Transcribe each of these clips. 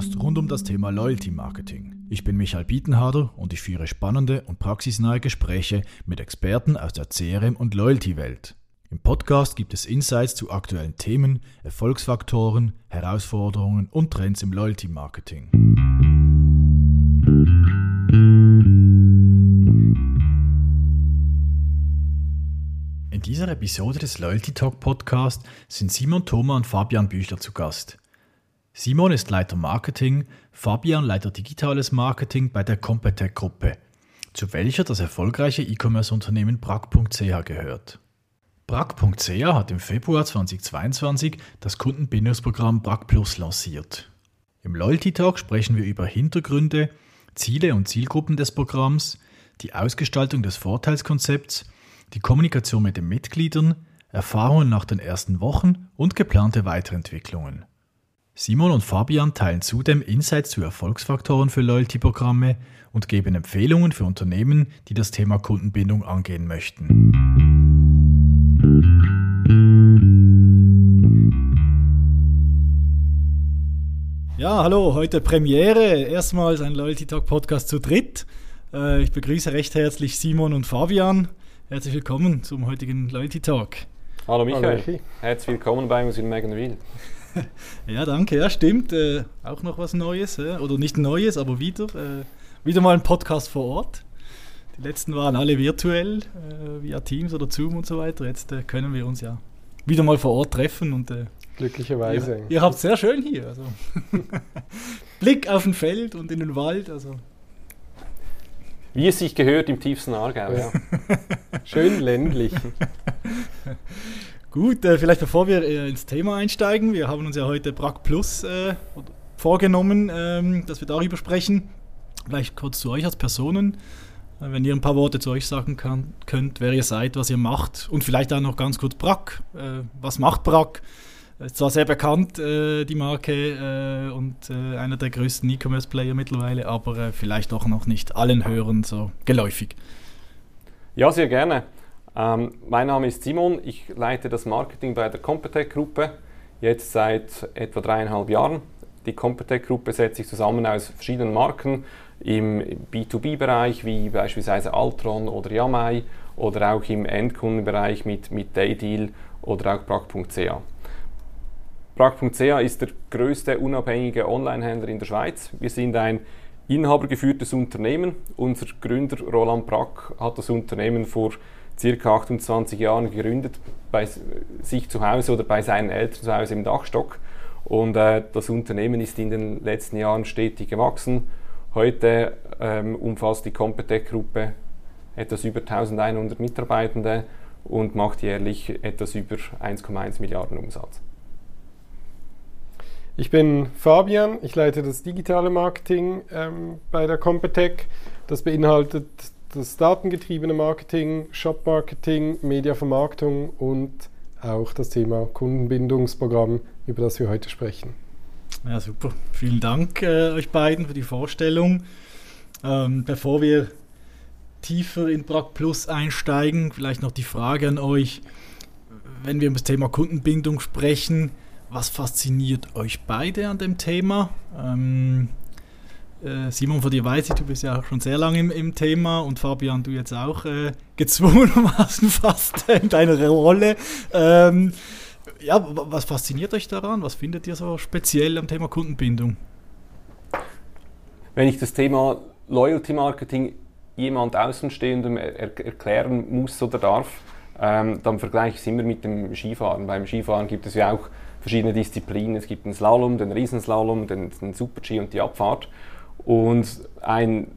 Podcast rund um das Thema Loyalty Marketing. Ich bin Michael Bietenharder und ich führe spannende und praxisnahe Gespräche mit Experten aus der CRM- und Loyalty-Welt. Im Podcast gibt es Insights zu aktuellen Themen, Erfolgsfaktoren, Herausforderungen und Trends im Loyalty Marketing. In dieser Episode des Loyalty Talk Podcast sind Simon Thoma und Fabian Büchler zu Gast. Simon ist Leiter Marketing, Fabian Leiter Digitales Marketing bei der Competec Gruppe, zu welcher das erfolgreiche E-Commerce-Unternehmen Brack.ch gehört. Brack.ch hat im Februar 2022 das Kundenbindungsprogramm Brack Plus lanciert. Im Loyalty Talk sprechen wir über Hintergründe, Ziele und Zielgruppen des Programms, die Ausgestaltung des Vorteilskonzepts, die Kommunikation mit den Mitgliedern, Erfahrungen nach den ersten Wochen und geplante Weiterentwicklungen. Simon und Fabian teilen zudem Insights zu Erfolgsfaktoren für Loyalty-Programme und geben Empfehlungen für Unternehmen, die das Thema Kundenbindung angehen möchten. Ja, hallo, heute Premiere. Erstmals ein Loyalty Talk Podcast zu dritt. Äh, ich begrüße recht herzlich Simon und Fabian. Herzlich willkommen zum heutigen Loyalty Talk. Hallo Michael, Hallo. herzlich willkommen bei uns in Meganville. ja, danke. Ja, stimmt. Äh, auch noch was Neues. Äh? Oder nicht Neues, aber wieder. Äh, wieder mal ein Podcast vor Ort. Die letzten waren alle virtuell, äh, via Teams oder Zoom und so weiter. Jetzt äh, können wir uns ja wieder mal vor Ort treffen und äh, glücklicherweise. Ihr, ihr habt es sehr schön hier. Also. Blick auf ein Feld und in den Wald. Also. Wie es sich gehört im tiefsten Aargau, ja. Schön ländlich. Gut, äh, vielleicht bevor wir äh, ins Thema einsteigen, wir haben uns ja heute Brack Plus äh, vorgenommen, ähm, dass wir darüber sprechen. Vielleicht kurz zu euch als Personen, äh, wenn ihr ein paar Worte zu euch sagen kann, könnt, wer ihr seid, was ihr macht und vielleicht auch noch ganz kurz Brack. Äh, was macht Brack? Ist zwar sehr bekannt, äh, die Marke, und einer der größten E-Commerce-Player mittlerweile, aber vielleicht auch noch nicht allen Hörern so geläufig. Ja, sehr gerne. Ähm, mein Name ist Simon, ich leite das Marketing bei der Competec-Gruppe, jetzt seit etwa dreieinhalb Jahren. Die Competec-Gruppe setzt sich zusammen aus verschiedenen Marken im B2B-Bereich, wie beispielsweise Altron oder Yamai, oder auch im Endkundenbereich mit, mit Daydeal oder auch Brack.ch. Brack.ch ist der größte unabhängige Online-Händler in der Schweiz. Wir sind ein inhabergeführtes Unternehmen. Unser Gründer Roland Brack hat das Unternehmen vor circa 28 Jahren gegründet, bei sich zu Hause oder bei seinen Eltern zu Hause im Dachstock. Und äh, das Unternehmen ist in den letzten Jahren stetig gewachsen. Heute ähm, umfasst die Competec-Gruppe etwas über 1100 Mitarbeitende und macht jährlich etwas über 1,1 Milliarden Umsatz. Ich bin Fabian, ich leite das digitale Marketing ähm, bei der Competec. Das beinhaltet das datengetriebene Marketing, Shop-Marketing, Mediavermarktung und auch das Thema Kundenbindungsprogramm, über das wir heute sprechen. Ja, super. Vielen Dank äh, euch beiden für die Vorstellung. Ähm, bevor wir tiefer in Brack Plus einsteigen, vielleicht noch die Frage an euch, wenn wir über das Thema Kundenbindung sprechen, was fasziniert euch beide an dem Thema? Ähm, äh, Simon, von dir weiß ich, du bist ja schon sehr lange im, im Thema und Fabian, du jetzt auch äh, gezwungenermaßen fast in deiner Rolle. Ähm, ja, was fasziniert euch daran? Was findet ihr so speziell am Thema Kundenbindung? Wenn ich das Thema Loyalty Marketing jemand Außenstehendem er erklären muss oder darf, ähm, dann vergleiche ich es immer mit dem Skifahren. Beim Skifahren gibt es ja auch verschiedene Disziplinen. Es gibt den Slalom, den Riesenslalom, den, den Super-G und die Abfahrt. Und ein,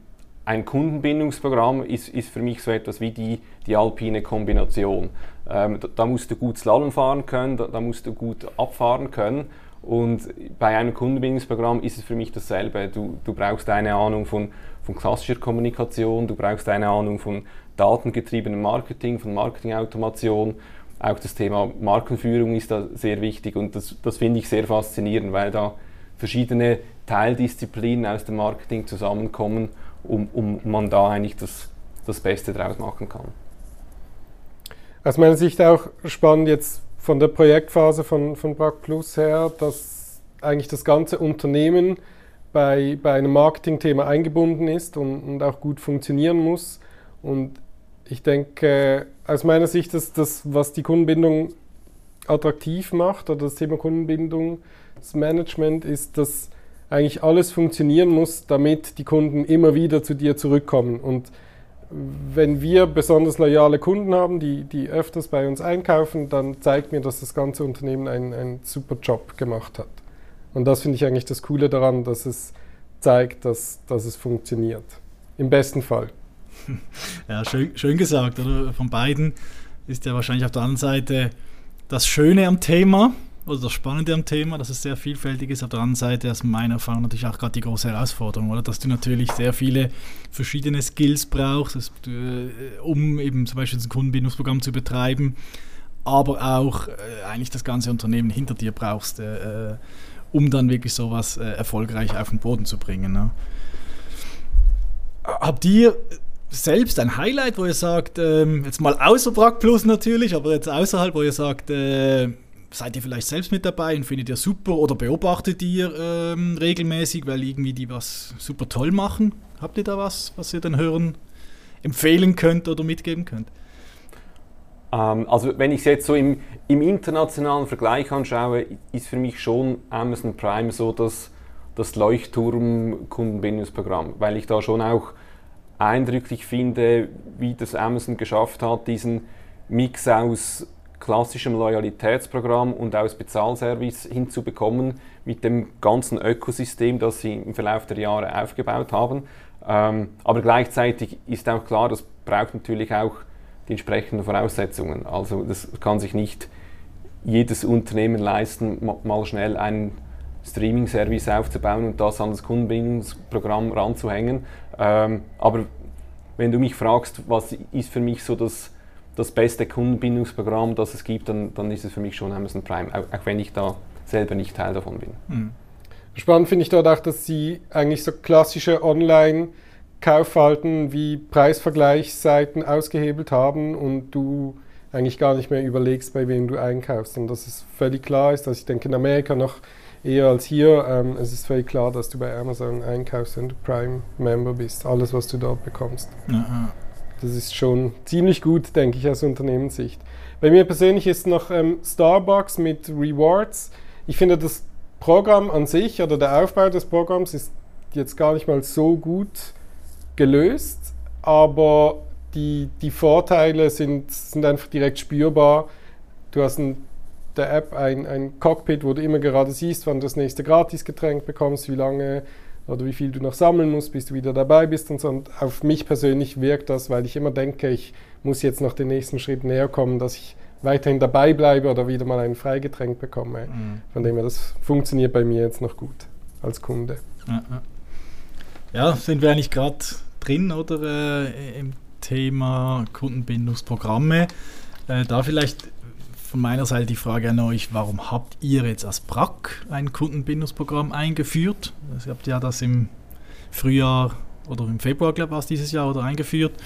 ein Kundenbindungsprogramm ist, ist für mich so etwas wie die, die alpine Kombination. Ähm, da, da, musst du gut Slalom fahren können, da, da, musst du gut abfahren können. Und bei einem Kundenbindungsprogramm ist es für mich dasselbe. Du, du brauchst eine Ahnung von, von klassischer Kommunikation, du brauchst eine Ahnung von datengetriebenem Marketing, von Marketingautomation. Auch das Thema Markenführung ist da sehr wichtig und das, das finde ich sehr faszinierend, weil da verschiedene Teildisziplinen aus dem Marketing zusammenkommen, um, um man da eigentlich das, das Beste draus machen kann. Aus meiner Sicht auch spannend jetzt von der Projektphase von, von Brack Plus her, dass eigentlich das ganze Unternehmen bei, bei einem Marketingthema eingebunden ist und, und auch gut funktionieren muss. Und ich denke, aus meiner Sicht ist das, was die Kundenbindung attraktiv macht oder das Thema Kundenbindungsmanagement ist, dass eigentlich alles funktionieren muss, damit die Kunden immer wieder zu dir zurückkommen. Und wenn wir besonders loyale Kunden haben, die, die öfters bei uns einkaufen, dann zeigt mir, dass das ganze Unternehmen einen, einen super Job gemacht hat. Und das finde ich eigentlich das Coole daran, dass es zeigt, dass, dass es funktioniert. Im besten Fall. Ja, schön, schön gesagt, oder? Von beiden ist ja wahrscheinlich auf der anderen Seite das Schöne am Thema, oder das Spannende am Thema, dass es sehr vielfältig ist. Auf der anderen Seite ist meiner Erfahrung natürlich auch gerade die große Herausforderung, oder? Dass du natürlich sehr viele verschiedene Skills brauchst, dass äh, um eben zum Beispiel ein Kundenbindungsprogramm zu betreiben, aber auch äh, eigentlich das ganze Unternehmen hinter dir brauchst, äh, äh um dann wirklich sowas äh, erfolgreich auf den Boden zu bringen. Ne? Habt ihr selbst ein Highlight, wo ihr sagt, ähm, jetzt mal außer Brack Plus natürlich, aber jetzt außerhalb, wo ihr sagt, äh, seid ihr vielleicht selbst mit dabei und findet ihr super oder beobachtet ihr ähm, regelmäßig, weil irgendwie die was super toll machen? Habt ihr da was, was ihr den Hörern empfehlen könnt oder mitgeben könnt? Ähm, also wenn ich es jetzt so im, im, internationalen Vergleich anschaue, ist für mich schon Amazon Prime so das, das Leuchtturm-Kundenbindungsprogramm, weil ich da schon auch eindrücklich finde, wie das Amazon geschafft hat, diesen Mix aus klassischem Loyalitätsprogramm und aus Bezahlservice hinzubekommen mit dem ganzen Ökosystem, das sie im Verlauf der Jahre aufgebaut haben. Ähm, aber gleichzeitig ist auch klar, das braucht natürlich auch die entsprechenden Voraussetzungen. Also das kann sich nicht jedes Unternehmen leisten, mal schnell einen Streaming-Service aufzubauen und das an das Kundenbindungsprogramm ranzuhängen. Ähm, aber wenn du mich fragst, was ist für mich so das, das beste Kundenbindungsprogramm, das es gibt, dann, dann ist es für mich schon Amazon Prime, auch, auch wenn ich da selber nicht Teil davon bin. Mhm. Spannend finde ich dort auch, dass sie eigentlich so klassische Online-Kaufverhalten wie Preisvergleichsseiten ausgehebelt haben und du eigentlich gar nicht mehr überlegst, bei wem du einkaufst. Und dass es völlig klar ist, dass ich denke, in Amerika noch eher als hier. Ähm, es ist völlig klar, dass du bei Amazon einkaufst, wenn du Prime-Member bist. Alles, was du dort bekommst. Aha. Das ist schon ziemlich gut, denke ich, aus Unternehmenssicht. Bei mir persönlich ist noch ähm, Starbucks mit Rewards. Ich finde, das Programm an sich oder der Aufbau des Programms ist jetzt gar nicht mal so gut gelöst, aber die, die Vorteile sind, sind einfach direkt spürbar. Du hast ein der App ein, ein Cockpit, wo du immer gerade siehst, wann du das nächste Gratisgetränk bekommst, wie lange oder wie viel du noch sammeln musst, bis du wieder dabei bist und so. Und auf mich persönlich wirkt das, weil ich immer denke, ich muss jetzt noch den nächsten Schritt näher kommen, dass ich weiterhin dabei bleibe oder wieder mal ein Freigetränk bekomme. Mhm. Von dem her, das funktioniert bei mir jetzt noch gut als Kunde. Ja, sind wir eigentlich gerade drin oder äh, im Thema Kundenbindungsprogramme. Äh, da vielleicht von meiner Seite die Frage an euch, warum habt ihr jetzt als BRAC ein Kundenbindungsprogramm eingeführt? Ihr habt ja das im Frühjahr oder im Februar, glaube ich, war es dieses Jahr oder eingeführt.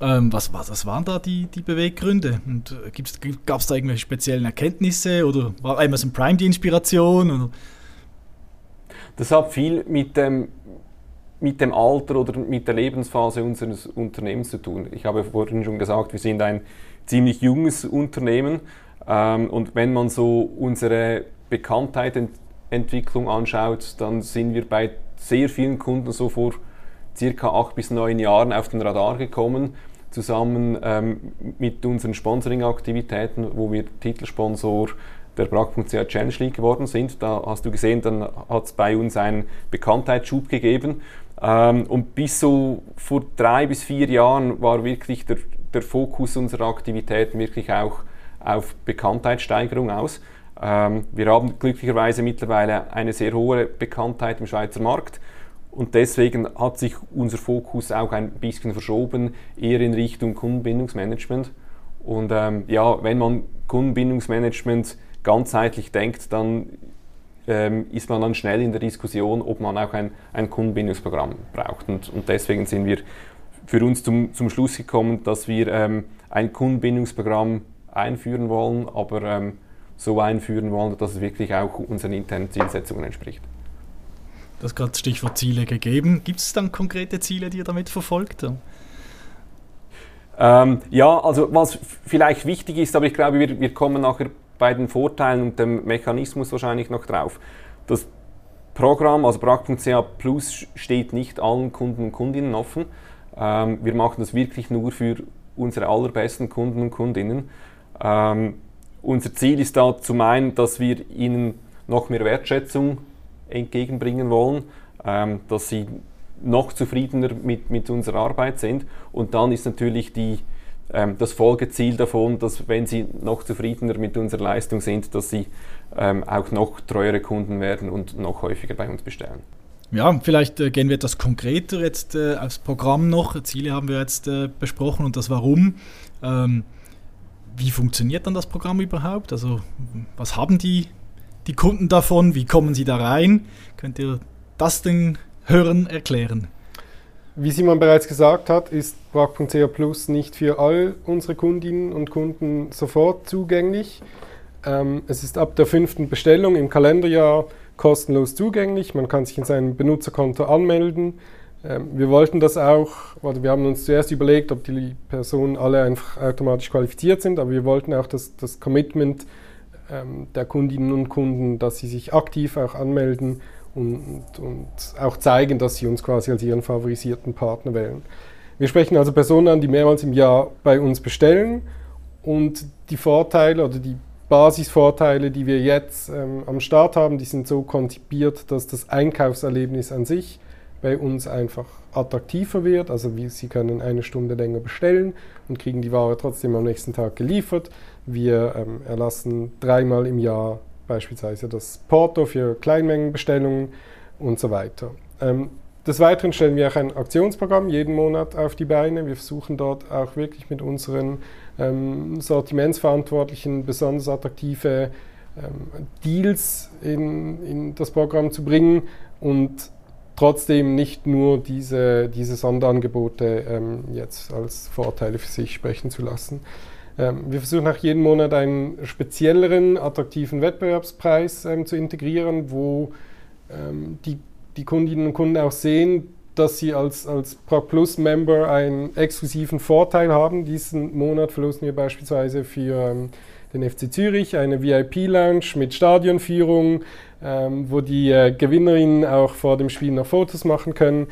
Ähm, was, was, was waren da die, die Beweggründe? Und äh, gab es da irgendwelche speziellen Erkenntnisse oder war Amazon Prime die Inspiration? Oder? Das hat viel mit dem, mit dem Alter oder mit der Lebensphase unseres Unternehmens zu tun. Ich habe vorhin schon gesagt, wir sind ein ziemlich junges Unternehmen und wenn man so unsere Bekanntheitentwicklung anschaut, dann sind wir bei sehr vielen Kunden so vor circa acht bis neun Jahren auf den Radar gekommen, zusammen ähm, mit unseren Sponsoring-Aktivitäten, wo wir Titelsponsor der Brack.ch Challenge League geworden sind. Da hast du gesehen, dann hat es bei uns einen Bekanntheitsschub gegeben. Ähm, und bis so vor drei bis vier Jahren war wirklich der, der Fokus unserer Aktivitäten wirklich auch auf Bekanntheitssteigerung aus. Ähm, wir haben glücklicherweise mittlerweile eine sehr hohe Bekanntheit im Schweizer Markt und deswegen hat sich unser Fokus auch ein bisschen verschoben, eher in Richtung Kundenbindungsmanagement. Und ähm, ja, wenn man Kundenbindungsmanagement ganzheitlich denkt, dann ähm, ist man dann schnell in der Diskussion, ob man auch ein, ein Kundenbindungsprogramm braucht. Und, und deswegen sind wir für uns zum, zum Schluss gekommen, dass wir ähm, ein Kundenbindungsprogramm einführen wollen, aber ähm, so einführen wollen, dass es wirklich auch unseren internen Zielsetzungen entspricht. Das gerade Stichwort Ziele gegeben. Gibt es dann konkrete Ziele, die ihr damit verfolgt? Ähm, ja, also was vielleicht wichtig ist, aber ich glaube, wir, wir kommen nachher bei den Vorteilen und dem Mechanismus wahrscheinlich noch drauf. Das Programm, also Prag.ca Plus, steht nicht allen Kunden und Kundinnen offen. Ähm, wir machen das wirklich nur für unsere allerbesten Kunden und Kundinnen. Ähm, unser Ziel ist da zum einen, dass wir ihnen noch mehr Wertschätzung entgegenbringen wollen, ähm, dass sie noch zufriedener mit, mit unserer Arbeit sind. Und dann ist natürlich die, ähm, das Folgeziel davon, dass wenn sie noch zufriedener mit unserer Leistung sind, dass sie ähm, auch noch treuere Kunden werden und noch häufiger bei uns bestellen. Ja, vielleicht äh, gehen wir etwas konkreter jetzt äh, aufs Programm noch. Ziele haben wir jetzt äh, besprochen und das Warum. Ähm, wie funktioniert dann das Programm überhaupt? Also was haben die, die Kunden davon? Wie kommen sie da rein? Könnt ihr das den Hörern erklären? Wie Simon bereits gesagt hat, ist Brag.ch Plus nicht für all unsere Kundinnen und Kunden sofort zugänglich. Ähm, es ist ab der fünften Bestellung im Kalenderjahr kostenlos zugänglich. Man kann sich in seinem Benutzerkonto anmelden. Ähm, wir wollten das auch, oder wir haben uns zuerst überlegt, ob die Personen alle einfach automatisch qualifiziert sind, aber wir wollten auch das, das Commitment ähm, der Kundinnen und Kunden, dass sie sich aktiv auch anmelden und, und auch zeigen, dass sie uns quasi als ihren favorisierten Partner wählen. Wir sprechen also Personen an, die mehrmals im Jahr bei uns bestellen und die Vorteile oder die Basisvorteile, die wir jetzt ähm, am Start haben, die sind so konzipiert, dass das Einkaufserlebnis an sich bei uns einfach attraktiver wird. Also wir, Sie können eine Stunde länger bestellen und kriegen die Ware trotzdem am nächsten Tag geliefert. Wir ähm, erlassen dreimal im Jahr beispielsweise das Porto für Kleinmengenbestellungen und so weiter. Ähm, des Weiteren stellen wir auch ein Aktionsprogramm jeden Monat auf die Beine. Wir versuchen dort auch wirklich mit unseren ähm, Sortimentsverantwortlichen besonders attraktive ähm, Deals in, in das Programm zu bringen und trotzdem nicht nur diese, diese Sonderangebote ähm, jetzt als Vorteile für sich sprechen zu lassen. Ähm, wir versuchen auch jeden Monat einen spezielleren, attraktiven Wettbewerbspreis ähm, zu integrieren, wo ähm, die, die Kundinnen und Kunden auch sehen, dass sie als, als Prag Plus Member einen exklusiven Vorteil haben. Diesen Monat verlosen wir beispielsweise für ähm, den FC Zürich eine VIP-Lounge mit Stadionführung, ähm, wo die äh, Gewinnerinnen auch vor dem Spiel noch Fotos machen können.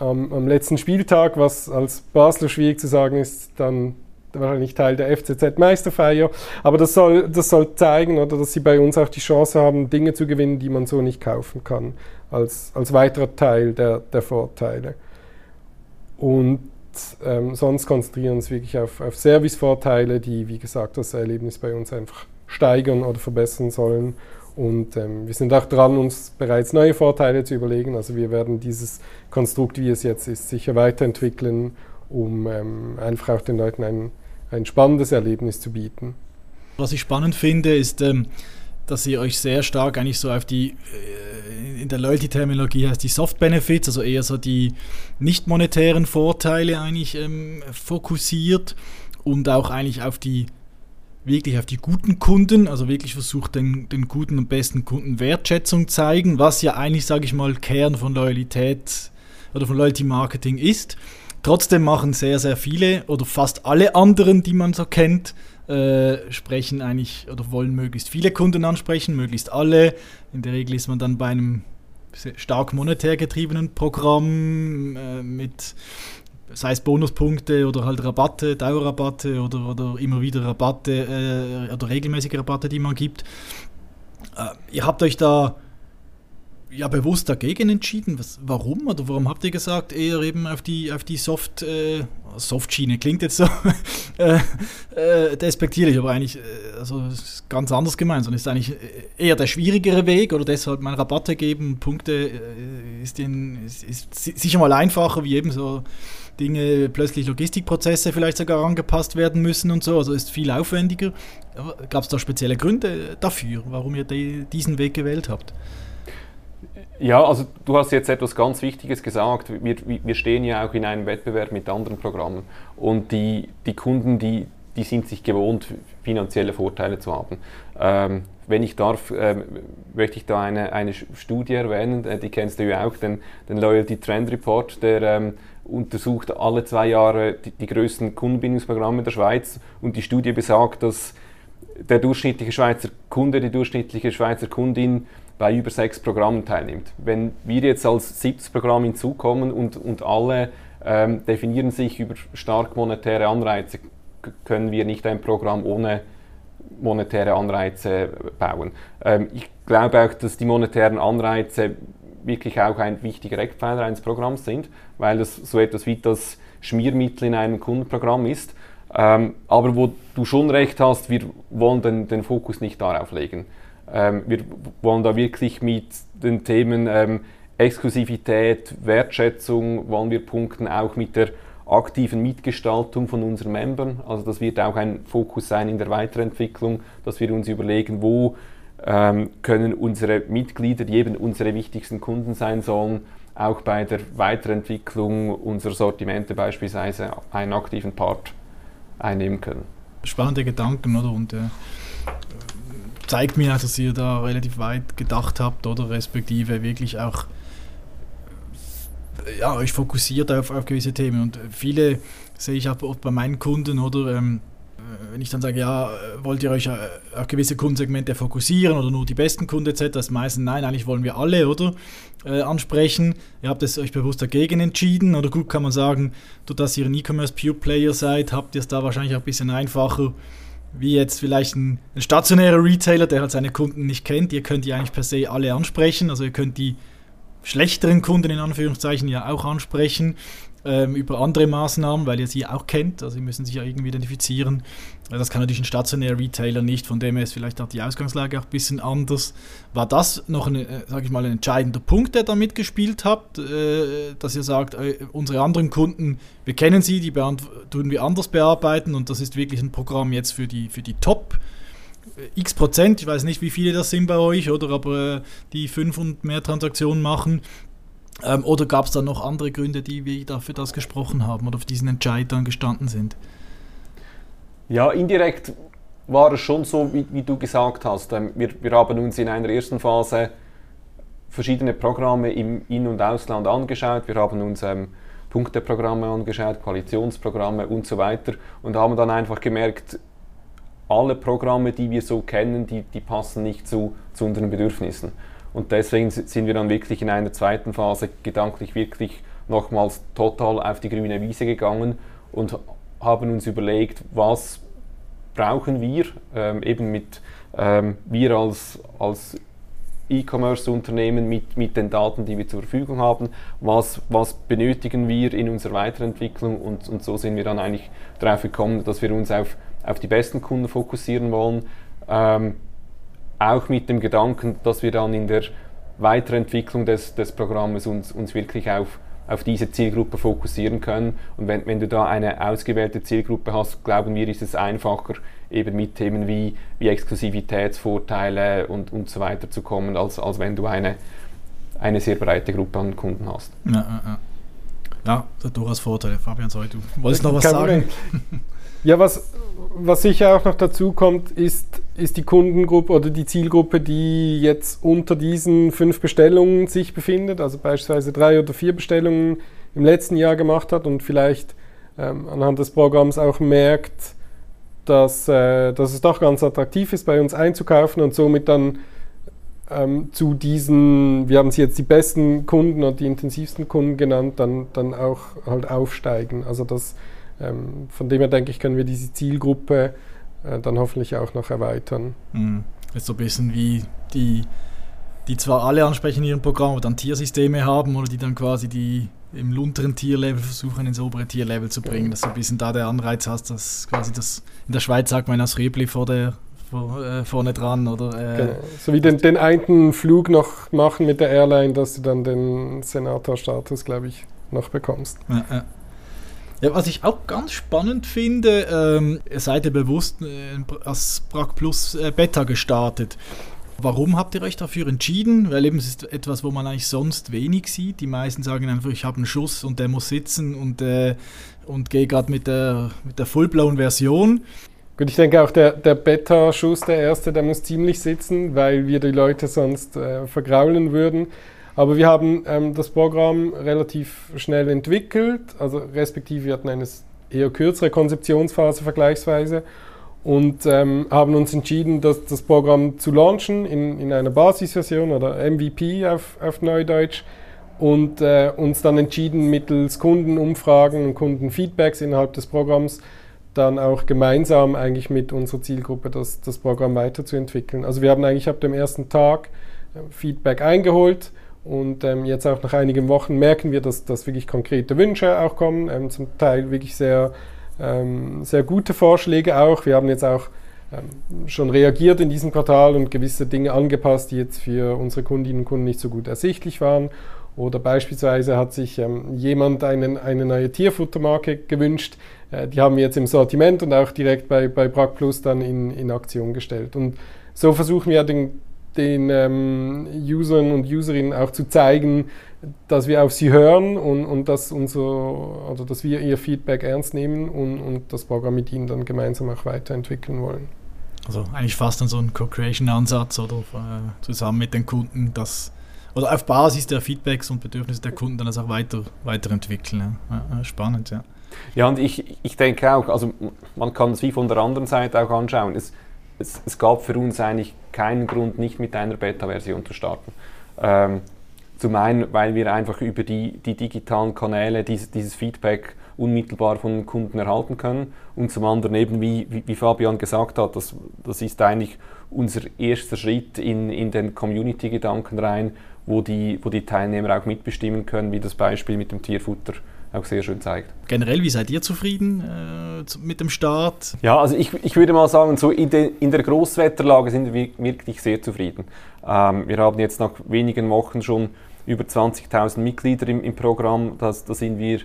Ähm, am letzten Spieltag, was als Basler schwierig zu sagen ist, dann wahrscheinlich Teil der FCZ-Meisterfeier. Aber das soll, das soll zeigen, oder, dass sie bei uns auch die Chance haben, Dinge zu gewinnen, die man so nicht kaufen kann, als, als weiterer Teil der, der Vorteile. Und ähm, sonst konzentrieren wir uns wirklich auf, auf Servicevorteile, die, wie gesagt, das Erlebnis bei uns einfach steigern oder verbessern sollen. Und ähm, wir sind auch dran, uns bereits neue Vorteile zu überlegen. Also wir werden dieses Konstrukt, wie es jetzt ist, sicher weiterentwickeln, um ähm, einfach auch den Leuten ein, ein spannendes Erlebnis zu bieten. Was ich spannend finde, ist, ähm, dass ihr euch sehr stark eigentlich so auf die, äh, in der Loyalty-Terminologie heißt die Soft Benefits, also eher so die nicht monetären Vorteile eigentlich ähm, fokussiert und auch eigentlich auf die wirklich auf die guten Kunden, also wirklich versucht den, den guten und besten Kunden Wertschätzung zeigen, was ja eigentlich, sage ich mal, Kern von Loyalität oder von Loyalty Marketing ist. Trotzdem machen sehr, sehr viele oder fast alle anderen, die man so kennt, äh, sprechen eigentlich oder wollen möglichst viele Kunden ansprechen, möglichst alle. In der Regel ist man dann bei einem stark monetär getriebenen Programm äh, mit sei es Bonuspunkte oder halt Rabatte, Dauerrabatte oder, oder immer wieder Rabatte äh, oder regelmäßige Rabatte, die man gibt. Äh, ihr habt euch da ja bewusst dagegen entschieden? Was, warum? Oder warum habt ihr gesagt, eher eben auf die, auf die Soft, äh, Soft-Schiene? Klingt jetzt so äh, äh, despektierlich, aber eigentlich äh, also ganz anders gemeint, sondern ist eigentlich eher der schwierigere Weg oder deshalb mal Rabatte geben, Punkte äh, ist, in, ist, ist sicher mal einfacher, wie eben so Dinge, plötzlich Logistikprozesse vielleicht sogar angepasst werden müssen und so, also ist viel aufwendiger. Gab es da spezielle Gründe dafür, warum ihr die, diesen Weg gewählt habt? Ja, also du hast jetzt etwas ganz Wichtiges gesagt. Wir, wir stehen ja auch in einem Wettbewerb mit anderen Programmen. Und die, die Kunden, die, die sind sich gewohnt, finanzielle Vorteile zu haben. Ähm, wenn ich darf, ähm, möchte ich da eine, eine Studie erwähnen, äh, die kennst du ja auch, den, den Loyalty Trend Report, der ähm, untersucht alle zwei Jahre die, die größten Kundenbindungsprogramme der Schweiz und die Studie besagt, dass der durchschnittliche Schweizer Kunde, die durchschnittliche Schweizer Kundin bei über sechs Programmen teilnimmt. Wenn wir jetzt als siebtes Programm hinzukommen und, und alle ähm, definieren sich über stark monetäre Anreize, können wir nicht ein Programm ohne monetäre Anreize bauen. Ähm, ich glaube auch, dass die monetären Anreize wirklich auch ein wichtiger Eckpfeiler eines Programms sind, weil das so etwas wie das Schmiermittel in einem Kundenprogramm ist. Ähm, aber wo du schon recht hast, wir wollen den, den Fokus nicht darauf legen. Ähm, wir wollen da wirklich mit den Themen ähm, Exklusivität, Wertschätzung, wollen wir punkten, auch mit der aktiven Mitgestaltung von unseren Membern. Also das wird auch ein Fokus sein in der Weiterentwicklung, dass wir uns überlegen, wo ähm, können unsere Mitglieder, die eben unsere wichtigsten Kunden sein sollen, auch bei der Weiterentwicklung unserer Sortimente beispielsweise einen aktiven Part einnehmen können. Spannende Gedanken, oder? Und äh, zeigt mir, dass ihr da relativ weit gedacht habt, oder respektive wirklich auch ja, euch fokussiert auf, auf gewisse Themen. Und viele sehe ich auch bei meinen Kunden, oder? Ähm, äh, wenn ich dann sage, ja, wollt ihr euch äh, auf gewisse Kundensegmente fokussieren oder nur die besten Kunden etc., das meisten, nein, eigentlich wollen wir alle, oder? Äh, ansprechen. Ihr habt es euch bewusst dagegen entschieden, oder gut kann man sagen, durch dass ihr ein E-Commerce Pure Player seid, habt ihr es da wahrscheinlich auch ein bisschen einfacher, wie jetzt vielleicht ein, ein stationärer Retailer, der halt seine Kunden nicht kennt. Ihr könnt die eigentlich per se alle ansprechen, also ihr könnt die schlechteren Kunden in Anführungszeichen ja auch ansprechen ähm, über andere Maßnahmen, weil ihr sie auch kennt. Also sie müssen sich ja irgendwie identifizieren. Das kann natürlich ein stationärer Retailer nicht, von dem her ist vielleicht auch die Ausgangslage auch ein bisschen anders. War das noch ein, äh, sag ich mal, ein entscheidender Punkt, der da mitgespielt habt, äh, dass ihr sagt, äh, unsere anderen Kunden, wir kennen sie, die tun wir anders bearbeiten und das ist wirklich ein Programm jetzt für die, für die Top- x Prozent, ich weiß nicht, wie viele das sind bei euch, oder aber die fünf und mehr Transaktionen machen, ähm, oder gab es da noch andere Gründe, die wir dafür das gesprochen haben oder auf diesen Entscheid dann gestanden sind? Ja, indirekt war es schon so, wie, wie du gesagt hast. Ähm, wir, wir haben uns in einer ersten Phase verschiedene Programme im In- und Ausland angeschaut. Wir haben uns ähm, Punkteprogramme angeschaut, Koalitionsprogramme und so weiter und haben dann einfach gemerkt, alle Programme, die wir so kennen, die, die passen nicht zu, zu unseren Bedürfnissen. Und deswegen sind wir dann wirklich in einer zweiten Phase gedanklich wirklich nochmals total auf die grüne Wiese gegangen und haben uns überlegt, was brauchen wir, ähm, eben mit ähm, wir als, als E-Commerce-Unternehmen mit, mit den Daten, die wir zur Verfügung haben, was, was benötigen wir in unserer Weiterentwicklung und, und so sind wir dann eigentlich darauf gekommen, dass wir uns auf, auf die besten Kunden fokussieren wollen, ähm, auch mit dem Gedanken, dass wir dann in der Weiterentwicklung des, des Programmes uns, uns wirklich auf, auf diese Zielgruppe fokussieren können. Und wenn, wenn du da eine ausgewählte Zielgruppe hast, glauben wir, ist es einfacher, eben mit Themen wie, wie Exklusivitätsvorteile und, und so weiter zu kommen, als, als wenn du eine, eine sehr breite Gruppe an Kunden hast. Ja, ja, ja. ja das hat durchaus Vorteile. Fabian, sorry, du wolltest noch was sagen? Ja, was, was sicher auch noch dazu kommt, ist, ist die Kundengruppe oder die Zielgruppe, die jetzt unter diesen fünf Bestellungen sich befindet, also beispielsweise drei oder vier Bestellungen im letzten Jahr gemacht hat und vielleicht ähm, anhand des Programms auch merkt, dass, äh, dass es doch ganz attraktiv ist, bei uns einzukaufen und somit dann ähm, zu diesen, wir haben sie jetzt die besten Kunden und die intensivsten Kunden genannt, dann, dann auch halt aufsteigen. Also das ähm, von dem her denke ich, können wir diese Zielgruppe äh, dann hoffentlich auch noch erweitern. Mhm. Ist so ein bisschen wie die, die zwar alle ansprechen in ihrem Programm, aber dann Tiersysteme haben oder die dann quasi die im unteren Tierlevel versuchen, ins obere Tierlevel zu bringen. Dass du ein bisschen da der Anreiz hast, dass quasi das, in der Schweiz sagt man das Rebli vor der vor, äh, vorne dran oder äh, genau. so wie den, den einen Flug noch machen mit der Airline, dass du dann den Senator-Status, glaube ich, noch bekommst. Ja, ja. Ja, was ich auch ganz spannend finde, ähm, ihr seid ja bewusst äh, als Brack Plus äh, Beta gestartet. Warum habt ihr euch dafür entschieden? Weil eben es ist etwas, wo man eigentlich sonst wenig sieht. Die meisten sagen einfach, ich habe einen Schuss und der muss sitzen und äh, und gehe gerade mit der, mit der full-blown Version. Gut, ich denke auch der, der Beta-Schuss, der erste, der muss ziemlich sitzen, weil wir die Leute sonst äh, vergraulen würden. Aber wir haben ähm, das Programm relativ schnell entwickelt, also respektive wir hatten eine eher kürzere Konzeptionsphase vergleichsweise und ähm, haben uns entschieden, das, das Programm zu launchen in, in einer Basisversion oder MVP auf, auf Neudeutsch und äh, uns dann entschieden, mittels Kundenumfragen und Kundenfeedbacks innerhalb des Programms dann auch gemeinsam eigentlich mit unserer Zielgruppe das, das Programm weiterzuentwickeln. Also wir haben eigentlich ab dem ersten Tag äh, Feedback eingeholt und ähm, jetzt auch nach einigen Wochen merken wir, dass, dass wirklich konkrete Wünsche auch kommen, ähm, zum Teil wirklich sehr, ähm, sehr gute Vorschläge auch. Wir haben jetzt auch ähm, schon reagiert in diesem Quartal und gewisse Dinge angepasst, die jetzt für unsere Kundinnen und Kunden nicht so gut ersichtlich waren. Oder beispielsweise hat sich ähm, jemand einen, eine neue Tierfuttermarke gewünscht. Äh, die haben wir jetzt im Sortiment und auch direkt bei, bei Brack Plus dann in, in Aktion gestellt. Und so versuchen wir den, den ähm, Usern und Userinnen auch zu zeigen, dass wir auf sie hören und, und dass, unser, oder dass wir ihr Feedback ernst nehmen und, und das Programm mit ihnen dann gemeinsam auch weiterentwickeln wollen. Also eigentlich fast dann so ein Co-Creation-Ansatz oder äh, zusammen mit den Kunden, dass oder auf Basis der Feedbacks und Bedürfnisse der Kunden dann das auch weiter, weiterentwickeln. Ja. Spannend, ja. Ja, und ich, ich denke auch, also man kann es wie von der anderen Seite auch anschauen. Es, es, es gab für uns eigentlich keinen Grund, nicht mit einer Beta-Version zu starten. Ähm, zum einen, weil wir einfach über die, die digitalen Kanäle dieses, dieses Feedback unmittelbar von den Kunden erhalten können. Und zum anderen eben, wie, wie, wie Fabian gesagt hat, das, das ist eigentlich unser erster Schritt in, in den Community-Gedanken rein, wo die, wo die Teilnehmer auch mitbestimmen können, wie das Beispiel mit dem Tierfutter auch sehr schön zeigt. Generell, wie seid ihr zufrieden äh, mit dem Start? Ja, also ich, ich würde mal sagen, so in, de, in der Großwetterlage sind wir wirklich sehr zufrieden. Ähm, wir haben jetzt nach wenigen Wochen schon über 20.000 Mitglieder im, im Programm, da sind wir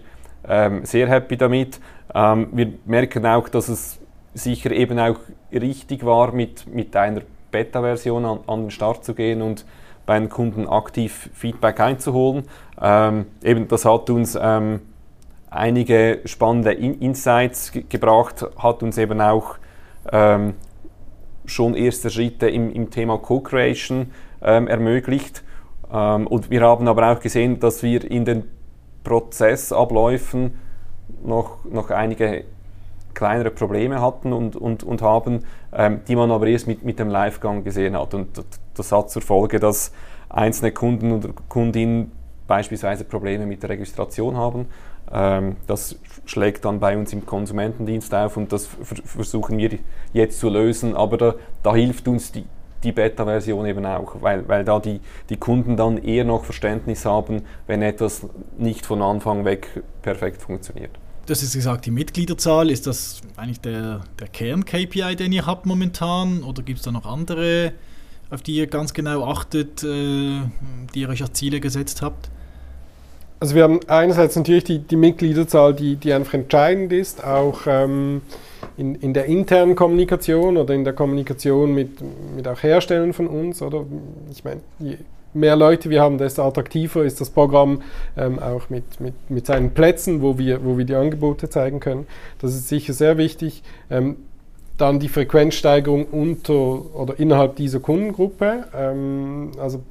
ähm, sehr happy damit. Ähm, wir merken auch, dass es sicher eben auch richtig war, mit, mit einer Beta-Version an, an den Start zu gehen und bei den Kunden aktiv Feedback einzuholen. Ähm, eben das hat uns ähm, einige spannende In Insights ge gebracht, hat uns eben auch ähm, schon erste Schritte im, im Thema Co-Creation ähm, ermöglicht. Ähm, und wir haben aber auch gesehen, dass wir in den Prozessabläufen noch, noch einige kleinere Probleme hatten und, und, und haben, ähm, die man aber erst mit, mit dem Livegang gesehen hat. Und das hat zur Folge, dass einzelne Kunden und Kundinnen beispielsweise Probleme mit der Registration haben. Ähm, das schlägt dann bei uns im Konsumentendienst auf und das versuchen wir jetzt zu lösen. Aber da, da hilft uns die, die Beta-Version eben auch, weil, weil da die, die Kunden dann eher noch Verständnis haben, wenn etwas nicht von Anfang weg perfekt funktioniert. Das ist gesagt, die Mitgliederzahl, ist das eigentlich der, der Kern-KPI, den ihr habt momentan? Oder gibt es da noch andere, auf die ihr ganz genau achtet, äh, die ihr euch als Ziele gesetzt habt? Also wir haben einerseits natürlich die, die Mitgliederzahl, die, die einfach entscheidend ist, auch ähm, in, in der internen Kommunikation oder in der Kommunikation mit, mit auch Herstellern von uns. Oder ich meine, mehr Leute wir haben, desto attraktiver ist das Programm ähm, auch mit, mit, mit seinen Plätzen, wo wir, wo wir die Angebote zeigen können. Das ist sicher sehr wichtig. Ähm, dann die Frequenzsteigerung unter oder innerhalb dieser Kundengruppe. Ähm, also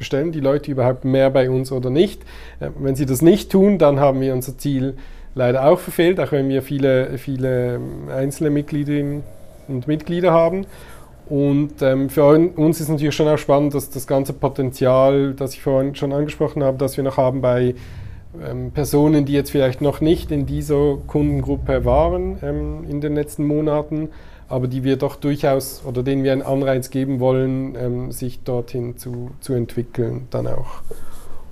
bestellen die Leute überhaupt mehr bei uns oder nicht. Äh, wenn sie das nicht tun, dann haben wir unser Ziel leider auch verfehlt, auch wenn wir viele, viele ähm, einzelne Mitgliederinnen und Mitglieder haben. Und ähm, für uns ist natürlich schon auch spannend, dass das ganze Potenzial, das ich vorhin schon angesprochen habe, das wir noch haben bei ähm, Personen, die jetzt vielleicht noch nicht in dieser Kundengruppe waren ähm, in den letzten Monaten, aber die wir doch durchaus oder denen wir einen Anreiz geben wollen, ähm, sich dorthin zu, zu entwickeln, dann auch.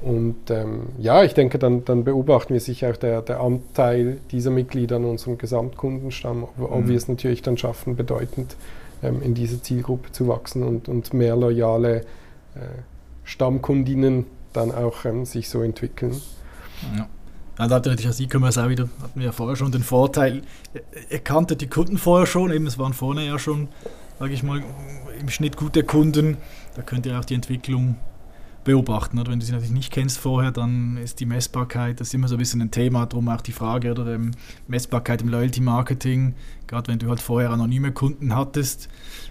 Und ähm, ja, ich denke, dann, dann beobachten wir sicher auch der, der Anteil dieser Mitglieder an unserem Gesamtkundenstamm, ob, ob mhm. wir es natürlich dann schaffen, bedeutend ähm, in diese Zielgruppe zu wachsen und, und mehr loyale äh, Stammkundinnen dann auch ähm, sich so entwickeln. Ja. Als E-Commerce auch wieder, hatten wir ja vorher schon den Vorteil, ihr kanntet die Kunden vorher schon, eben es waren vorne ja schon, sage ich mal, im Schnitt gute Kunden, da könnt ihr auch die Entwicklung beobachten. Oder wenn du sie natürlich nicht kennst vorher, dann ist die Messbarkeit, das ist immer so ein bisschen ein Thema, darum auch die Frage oder ähm, Messbarkeit im Loyalty-Marketing. Gerade wenn du halt vorher anonyme Kunden hattest,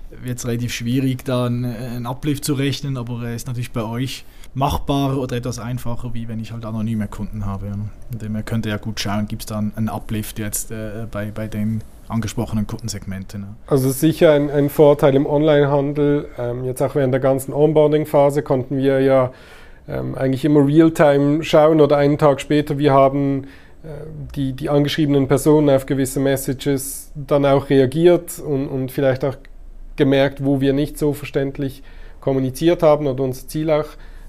wird es relativ schwierig, da einen, einen Uplift zu rechnen, aber er ist natürlich bei euch machbarer oder etwas einfacher, wie wenn ich halt anonyme Kunden habe. Und dem könnt ihr ja gut schauen, gibt es da einen Uplift jetzt äh, bei, bei den angesprochenen Kundensegmenten. Ja. Also sicher ein, ein Vorteil im Onlinehandel. Ähm, jetzt auch während der ganzen Onboarding-Phase konnten wir ja ähm, eigentlich immer real-time schauen oder einen Tag später, wir haben äh, die, die angeschriebenen Personen auf gewisse Messages dann auch reagiert und, und vielleicht auch gemerkt, wo wir nicht so verständlich kommuniziert haben oder unser Ziel auch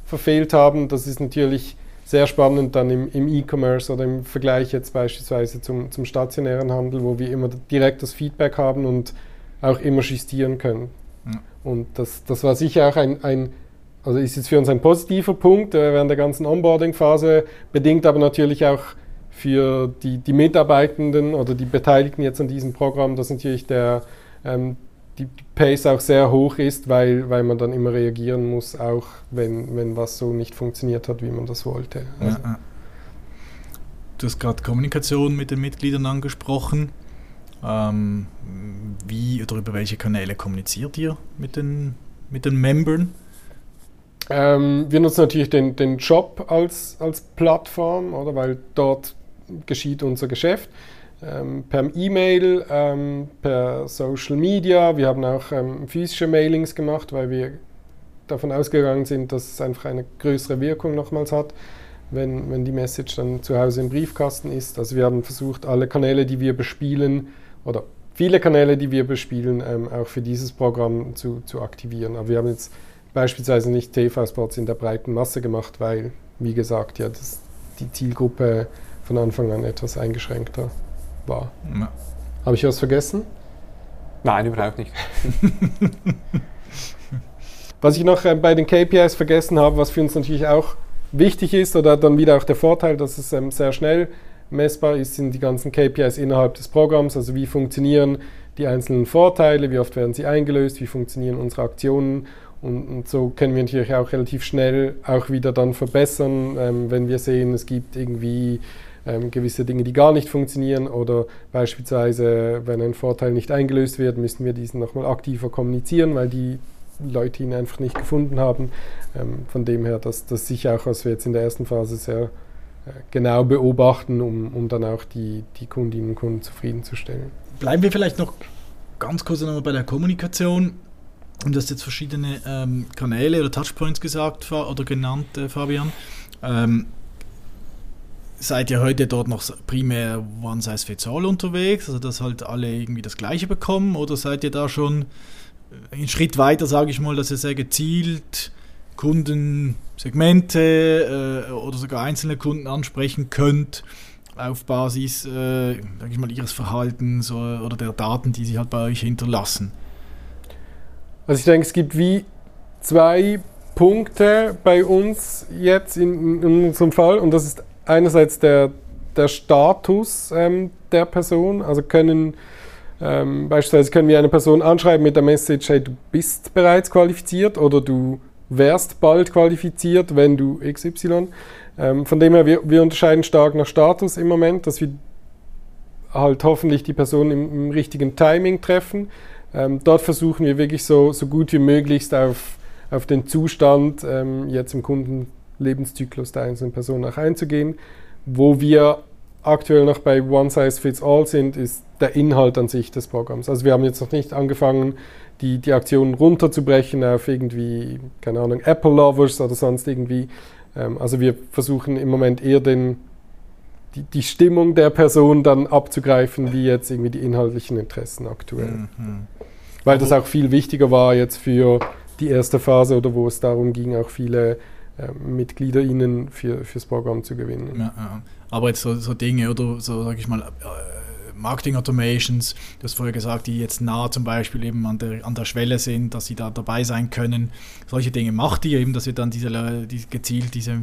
verfehlt haben. Das ist natürlich sehr spannend dann im, im E-Commerce oder im Vergleich jetzt beispielsweise zum, zum stationären Handel, wo wir immer direkt das Feedback haben und auch immer justieren können. Ja. Und das, das war sicher auch ein, ein, also ist jetzt für uns ein positiver Punkt äh, während der ganzen Onboarding-Phase, bedingt aber natürlich auch für die, die Mitarbeitenden oder die Beteiligten jetzt an diesem Programm, dass natürlich der, ähm, die Pace auch sehr hoch ist, weil, weil man dann immer reagieren muss, auch wenn, wenn was so nicht funktioniert hat, wie man das wollte. Also ja, Du hast gerade Kommunikation mit den Mitgliedern angesprochen. Ähm, wie oder über welche Kanäle kommuniziert ihr mit den, mit den Membern? Ähm, wir nutzen natürlich den, den Job als, als Plattform, oder, weil dort geschieht unser Geschäft ähm, per E-Mail, ähm, per Social Media. Wir haben auch ähm, physische Mailings gemacht, weil wir davon ausgegangen sind, dass es einfach eine größere Wirkung nochmals hat, wenn, wenn die Message dann zu Hause im Briefkasten ist. Also wir haben versucht, alle Kanäle, die wir bespielen, oder viele Kanäle, die wir bespielen, ähm, auch für dieses Programm zu, zu aktivieren. Aber wir haben jetzt beispielsweise nicht TV-Spots in der breiten Masse gemacht, weil, wie gesagt, ja, das, die Zielgruppe von Anfang an etwas eingeschränkter war. Ja. Habe ich was vergessen? Nein, überhaupt nicht. was ich noch äh, bei den KPIs vergessen habe, was für uns natürlich auch wichtig ist, oder dann wieder auch der Vorteil, dass es ähm, sehr schnell messbar ist, sind die ganzen KPIs innerhalb des Programms. Also wie funktionieren die einzelnen Vorteile, wie oft werden sie eingelöst, wie funktionieren unsere Aktionen. Und, und so können wir natürlich auch relativ schnell auch wieder dann verbessern, ähm, wenn wir sehen, es gibt irgendwie ähm, gewisse Dinge, die gar nicht funktionieren oder beispielsweise, wenn ein Vorteil nicht eingelöst wird, müssen wir diesen nochmal aktiver kommunizieren, weil die Leute ihn einfach nicht gefunden haben. Ähm, von dem her, dass das sicher auch, was wir jetzt in der ersten Phase sehr äh, genau beobachten, um, um dann auch die, die Kundinnen und Kunden zufriedenzustellen. Bleiben wir vielleicht noch ganz kurz nochmal bei der Kommunikation. Du hast jetzt verschiedene ähm, Kanäle oder Touchpoints gesagt oder genannt, äh, Fabian. Ähm, seid ihr heute dort noch primär One Size Fits All unterwegs, also dass halt alle irgendwie das Gleiche bekommen, oder seid ihr da schon einen Schritt weiter, sage ich mal, dass ihr sehr gezielt Kundensegmente äh, oder sogar einzelne Kunden ansprechen könnt auf Basis, äh, sage ich mal, ihres Verhaltens oder, oder der Daten, die sie halt bei euch hinterlassen? Also ich denke, es gibt wie zwei Punkte bei uns jetzt in, in unserem Fall. Und das ist einerseits der, der Status ähm, der Person, also können ähm, beispielsweise können wir eine Person anschreiben mit der Message, hey, du bist bereits qualifiziert oder du wärst bald qualifiziert, wenn du XY. Ähm, von dem her, wir, wir, unterscheiden stark nach Status im Moment, dass wir halt hoffentlich die Person im, im richtigen Timing treffen. Ähm, dort versuchen wir wirklich so, so gut wie möglichst auf, auf den Zustand ähm, jetzt im Kunden Lebenszyklus der einzelnen Person auch einzugehen. Wo wir aktuell noch bei One Size Fits All sind, ist der Inhalt an sich des Programms. Also wir haben jetzt noch nicht angefangen, die, die Aktionen runterzubrechen auf irgendwie, keine Ahnung, Apple Lovers oder sonst irgendwie. Ähm, also wir versuchen im Moment eher den, die, die Stimmung der Person dann abzugreifen, wie jetzt irgendwie die inhaltlichen Interessen aktuell. Mhm. Weil das auch viel wichtiger war jetzt für die erste Phase oder wo es darum ging, auch viele MitgliederInnen für, fürs Programm zu gewinnen. Ja, ja. Aber jetzt so, so, Dinge oder so, sag ich mal, äh, Marketing Automations, du hast vorher gesagt, die jetzt nah zum Beispiel eben an der, an der Schwelle sind, dass sie da dabei sein können. Solche Dinge macht ihr eben, dass ihr dann diese, die, gezielt diese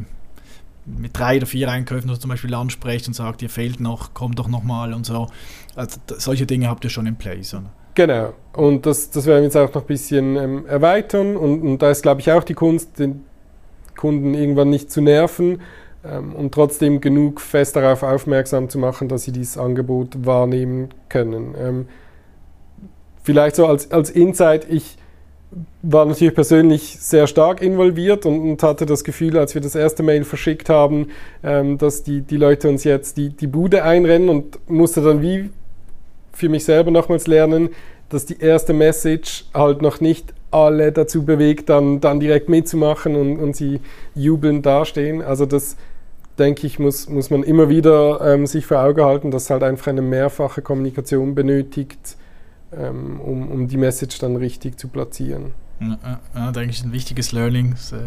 mit drei oder vier Einkäufen oder zum Beispiel ansprecht und sagt, ihr fehlt noch, kommt doch nochmal und so. Also, solche Dinge habt ihr schon in place, oder? Genau. Und das, das werden wir jetzt auch noch ein bisschen ähm, erweitern. Und, und da ist, glaube ich, auch die Kunst, den, Kunden irgendwann nicht zu nerven ähm, und trotzdem genug fest darauf aufmerksam zu machen, dass sie dieses Angebot wahrnehmen können. Ähm, vielleicht so als, als Insight, ich war natürlich persönlich sehr stark involviert und, und, hatte das Gefühl, als wir das erste Mail verschickt haben, ähm, dass die, die Leute uns jetzt die, die Bude einrennen und musste dann wie für mich selber nochmals lernen, dass die erste Message halt noch nicht alle dazu bewegt, dann, dann direkt mitzumachen und, und sie jubelnd dastehen. Also das, denke ich, muss, muss man immer wieder ähm, sich vor Augen halten, dass halt einfach eine mehrfache Kommunikation benötigt, ähm, um, um die Message dann richtig zu platzieren. Ja, ja denke ich, ein wichtiges Learning. Das äh,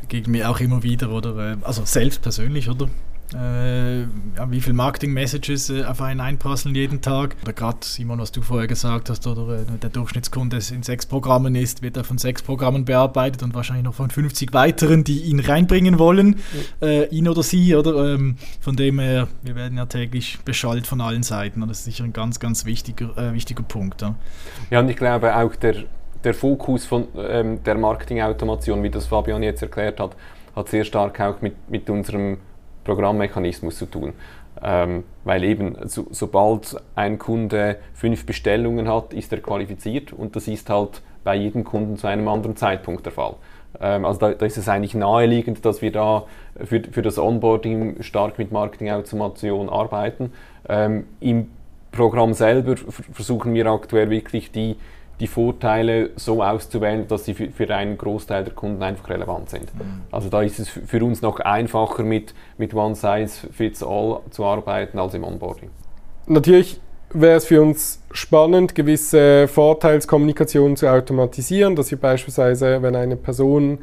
begegnet mir auch immer wieder, oder? Äh, also selbst persönlich, oder? Äh, ja, wie viele Marketing-Messages äh, auf einen einprasseln jeden Tag. Oder gerade, Simon, was du vorher gesagt hast, oder äh, der Durchschnittskunde in sechs Programmen ist, wird er von sechs Programmen bearbeitet und wahrscheinlich noch von 50 weiteren, die ihn reinbringen wollen, äh, ihn oder sie, oder? Ähm, von dem her, wir werden ja täglich beschallt von allen Seiten und das ist sicher ein ganz, ganz wichtiger, äh, wichtiger Punkt. Ja. ja, und ich glaube auch der, der Fokus von ähm, der Marketing-Automation, wie das Fabian jetzt erklärt hat, hat sehr stark auch mit, mit unserem Programmmechanismus zu tun. Ähm, weil eben so, sobald ein Kunde fünf Bestellungen hat, ist er qualifiziert und das ist halt bei jedem Kunden zu einem anderen Zeitpunkt der Fall. Ähm, also da, da, ist es eigentlich naheliegend, dass wir da für, für das Onboarding stark mit Marketing-Automation arbeiten. Ähm, Im Programm selber versuchen wir aktuell wirklich die die Vorteile so auszuwählen, dass sie für, für einen Großteil der Kunden einfach relevant sind. Mhm. Also da ist es für uns noch einfacher mit, mit One Size Fits All zu arbeiten als im Onboarding. Natürlich wäre es für uns spannend, gewisse Vorteilskommunikationen zu automatisieren, dass wir beispielsweise, wenn eine Person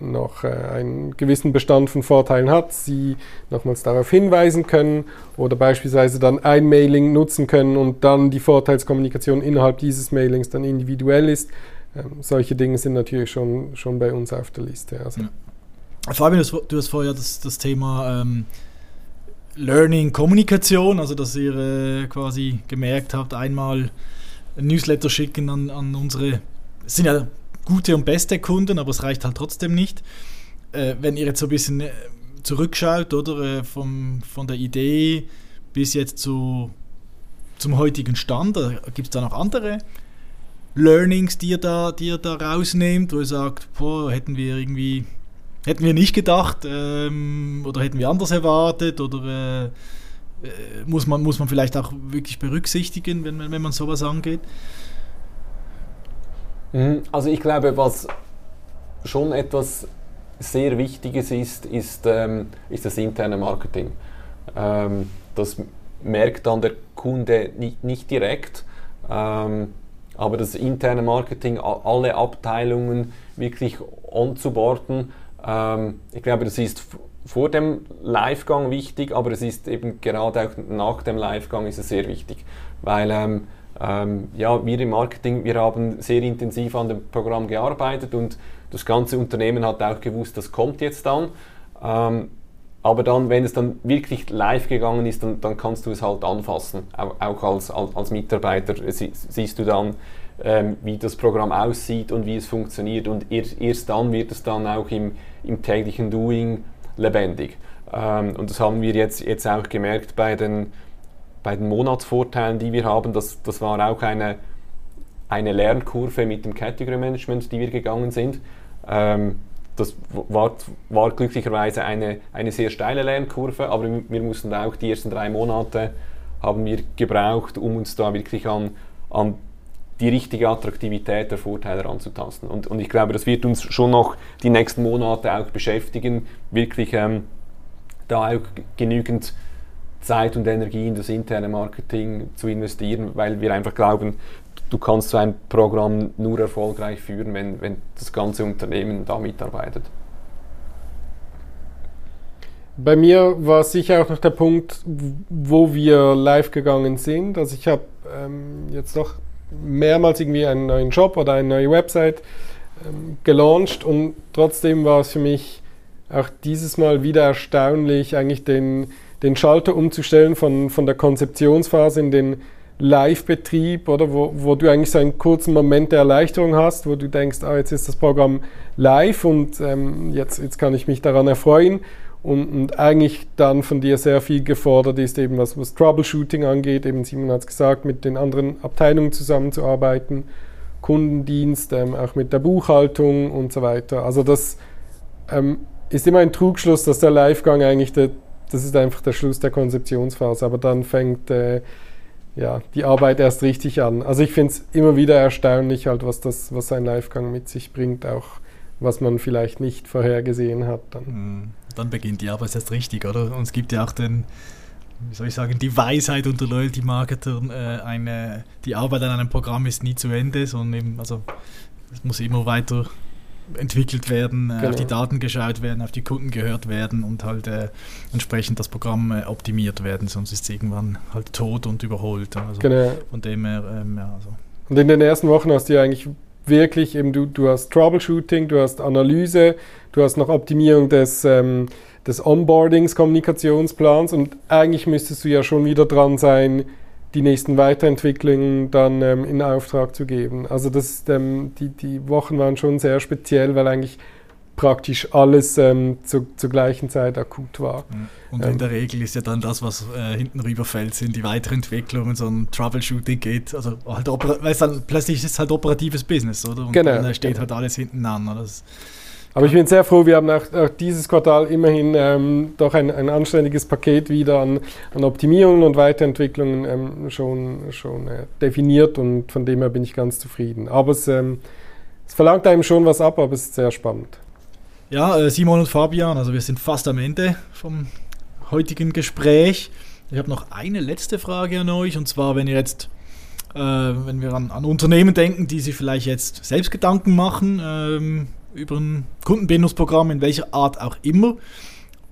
noch äh, einen gewissen Bestand von Vorteilen hat, sie nochmals darauf hinweisen können oder beispielsweise dann ein Mailing nutzen können und dann die Vorteilskommunikation innerhalb dieses Mailings dann individuell ist. Ähm, solche Dinge sind natürlich schon, schon bei uns auf der Liste. Also. Ja. Fabian, du hast vorher das, das Thema ähm, Learning Kommunikation, also dass ihr äh, quasi gemerkt habt, einmal ein Newsletter schicken an, an unsere, sind ja gute und beste Kunden, aber es reicht halt trotzdem nicht. Äh, wenn ihr jetzt so ein bisschen äh, zurückschaut, oder äh, vom, von der Idee bis jetzt zu, zum heutigen Stand, gibt es da noch andere Learnings, die ihr da, die ihr da rausnehmt, wo ihr sagt, boah, hätten wir irgendwie, hätten wir nicht gedacht ähm, oder hätten wir anders erwartet oder äh, äh muss, man, muss man vielleicht auch wirklich berücksichtigen, wenn, wenn man sowas angeht? Mhm. Also ich glaube, was schon etwas sehr Wichtiges ist, ist, ähm, ist das interne Marketing. Ähm, das merkt dann der Kunde nicht, nicht direkt, ähm, aber das interne Marketing, alle Abteilungen wirklich onzuboarden, ähm, ich glaube, das ist vor dem Livegang wichtig, aber es ist eben gerade auch nach dem Livegang ist es sehr wichtig, weil ähm, ja, wir im Marketing, wir haben sehr intensiv an dem Programm gearbeitet und das ganze Unternehmen hat auch gewusst, das kommt jetzt dann. Ähm, aber dann, wenn es dann wirklich live gegangen ist, dann, dann kannst du es halt anfassen. Auch, auch als, als, als, Mitarbeiter sie, siehst du dann, ähm, wie das Programm aussieht und wie es funktioniert. Und erst, erst dann wird es dann auch im, im täglichen Doing lebendig. Ähm, und das haben wir jetzt, jetzt auch gemerkt bei den, bei den Monatsvorteilen, die wir haben, das, das war auch eine, eine Lernkurve mit dem Category Management, die wir gegangen sind. Ähm, das war, war, glücklicherweise eine, eine sehr steile Lernkurve, aber wir mussten auch die ersten drei Monate haben wir gebraucht, um uns da wirklich an, an die richtige Attraktivität der Vorteile anzutasten. Und, und ich glaube, das wird uns schon noch die nächsten Monate auch beschäftigen, wirklich ähm, da auch genügend Zeit und Energie in das interne Marketing zu investieren, weil wir einfach glauben, du kannst so ein Programm nur erfolgreich führen, wenn, wenn das ganze Unternehmen da mitarbeitet. Bei mir war sicher auch noch der Punkt, wo wir live gegangen sind. Also ich habe ähm, jetzt noch mehrmals irgendwie einen neuen Job oder eine neue Website ähm, gelauncht und trotzdem war es für mich auch dieses Mal wieder erstaunlich, eigentlich den, den Schalter umzustellen von, von der Konzeptionsphase in den Live-Betrieb, oder wo, wo du eigentlich so einen kurzen Moment der Erleichterung hast, wo du denkst, ah, jetzt ist das Programm live und ähm, jetzt, jetzt kann ich mich daran erfreuen. Und, und, eigentlich dann von dir sehr viel gefordert ist, eben was, was Troubleshooting angeht, eben Simon hat es gesagt, mit den anderen Abteilungen zusammenzuarbeiten, Kundendienst, ähm, auch mit der Buchhaltung und so weiter. Also das ähm, ist immer ein Trugschluss, dass der Livegang eigentlich, der, das ist einfach der Schluss der Konzeptionsphase, aber dann fängt äh, ja, die Arbeit erst richtig an. Also ich finde es immer wieder erstaunlich, halt, was, das, was ein Livegang mit sich bringt, auch was man vielleicht nicht vorhergesehen hat. Dann, mhm. dann beginnt die Arbeit erst richtig, oder? Und es gibt ja auch den, wie soll ich sagen, die Weisheit unter Loyalty-Marketern, äh, eine, die Arbeit an einem Programm ist nie zu Ende, sondern eben, also es muss immer weiter entwickelt werden, genau. auf die. Daten geschaut werden, auf die Kunden gehört werden und halt äh, entsprechend das Programm äh, optimiert werden, sonst ist es irgendwann halt tot und überholt. Also genau. Von dem her, ähm, ja. Also. Und in den ersten Wochen hast du ja eigentlich wirklich eben, du, du hast Troubleshooting, du hast Analyse, du hast noch Optimierung des, ähm, des Onboardings, Kommunikationsplans und eigentlich müsstest du ja schon wieder dran sein, die nächsten Weiterentwicklungen dann ähm, in Auftrag zu geben. Also das, ähm, die, die Wochen waren schon sehr speziell, weil eigentlich praktisch alles ähm, zu, zur gleichen Zeit akut war. Und in ähm, der Regel ist ja dann das, was äh, hinten rüberfällt, sind die Weiterentwicklungen, so ein Troubleshooting geht. Also halt weil es dann plötzlich ist es halt operatives Business, oder? Und genau. dann steht halt alles hinten an. Das, aber ich bin sehr froh, wir haben auch, auch dieses Quartal immerhin ähm, doch ein, ein, anständiges Paket wieder an, an Optimierungen und Weiterentwicklungen ähm, schon, schon äh, definiert und von dem her bin ich ganz zufrieden. Aber es, ähm, es verlangt einem schon was ab, aber es ist sehr spannend. Ja, äh, Simon und Fabian, also wir sind fast am Ende vom heutigen Gespräch. Ich habe noch eine letzte Frage an euch und zwar, wenn ihr jetzt äh, wenn wir an, an, Unternehmen denken, die sich vielleicht jetzt selbst Gedanken machen, ähm, über ein Kundenbindungsprogramm, in welcher Art auch immer.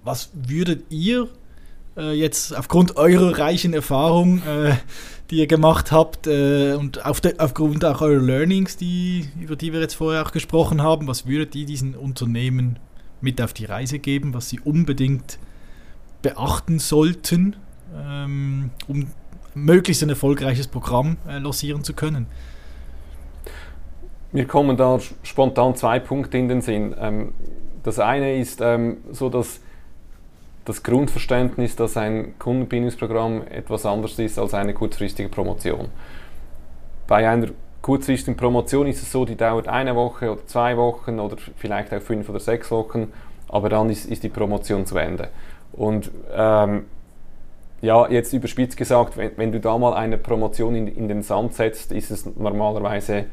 Was würdet ihr äh, jetzt aufgrund eurer reichen Erfahrung, äh, die ihr gemacht habt äh, und auf de, aufgrund auch eurer Learnings, die, über die wir jetzt vorher auch gesprochen haben, was würdet ihr diesen Unternehmen mit auf die Reise geben, was sie unbedingt beachten sollten, ähm, um möglichst ein erfolgreiches Programm äh, lancieren zu können? Mir kommen da spontan zwei Punkte in den Sinn. Ähm, das eine ist ähm, so, dass das Grundverständnis, dass ein Kundenbindungsprogramm etwas anderes ist als eine kurzfristige Promotion. Bei einer kurzfristigen Promotion ist es so, die dauert eine Woche oder zwei Wochen oder vielleicht auch fünf oder sechs Wochen, aber dann ist, ist die Promotion zu Ende. Und ähm, ja, jetzt überspitzt gesagt, wenn, wenn, du da mal eine Promotion in, in den Sand setzt, ist es normalerweise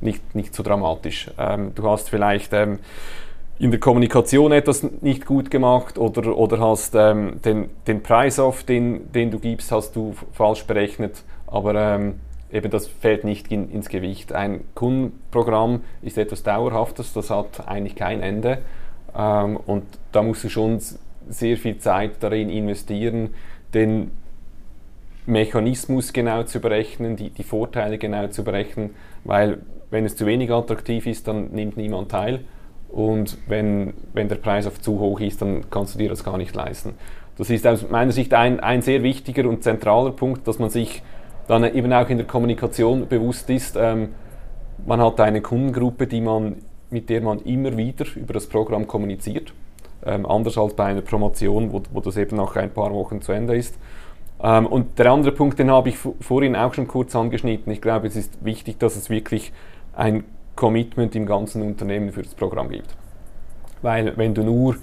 nicht, nicht so dramatisch. Ähm, du hast vielleicht ähm, in der Kommunikation etwas nicht gut gemacht oder, oder hast ähm, den, den Preis auf, den, den du gibst, hast du falsch berechnet, aber ähm, eben das fällt nicht in, ins Gewicht. Ein Kundenprogramm ist etwas Dauerhaftes, das hat eigentlich kein Ende ähm, und da musst du schon sehr viel Zeit darin investieren, den Mechanismus genau zu berechnen, die, die Vorteile genau zu berechnen, weil wenn es zu wenig attraktiv ist, dann nimmt niemand teil. Und wenn, wenn der Preis auf zu hoch ist, dann kannst du dir das gar nicht leisten. Das ist aus meiner Sicht ein, ein sehr wichtiger und zentraler Punkt, dass man sich dann eben auch in der Kommunikation bewusst ist. Ähm, man hat eine Kundengruppe, die man, mit der man immer wieder über das Programm kommuniziert. Ähm, anders als bei einer Promotion, wo, wo das eben nach ein paar Wochen zu Ende ist. Ähm, und der andere Punkt, den habe ich vorhin auch schon kurz angeschnitten. Ich glaube, es ist wichtig, dass es wirklich ein Commitment im ganzen Unternehmen für das Programm gibt. Weil wenn du nur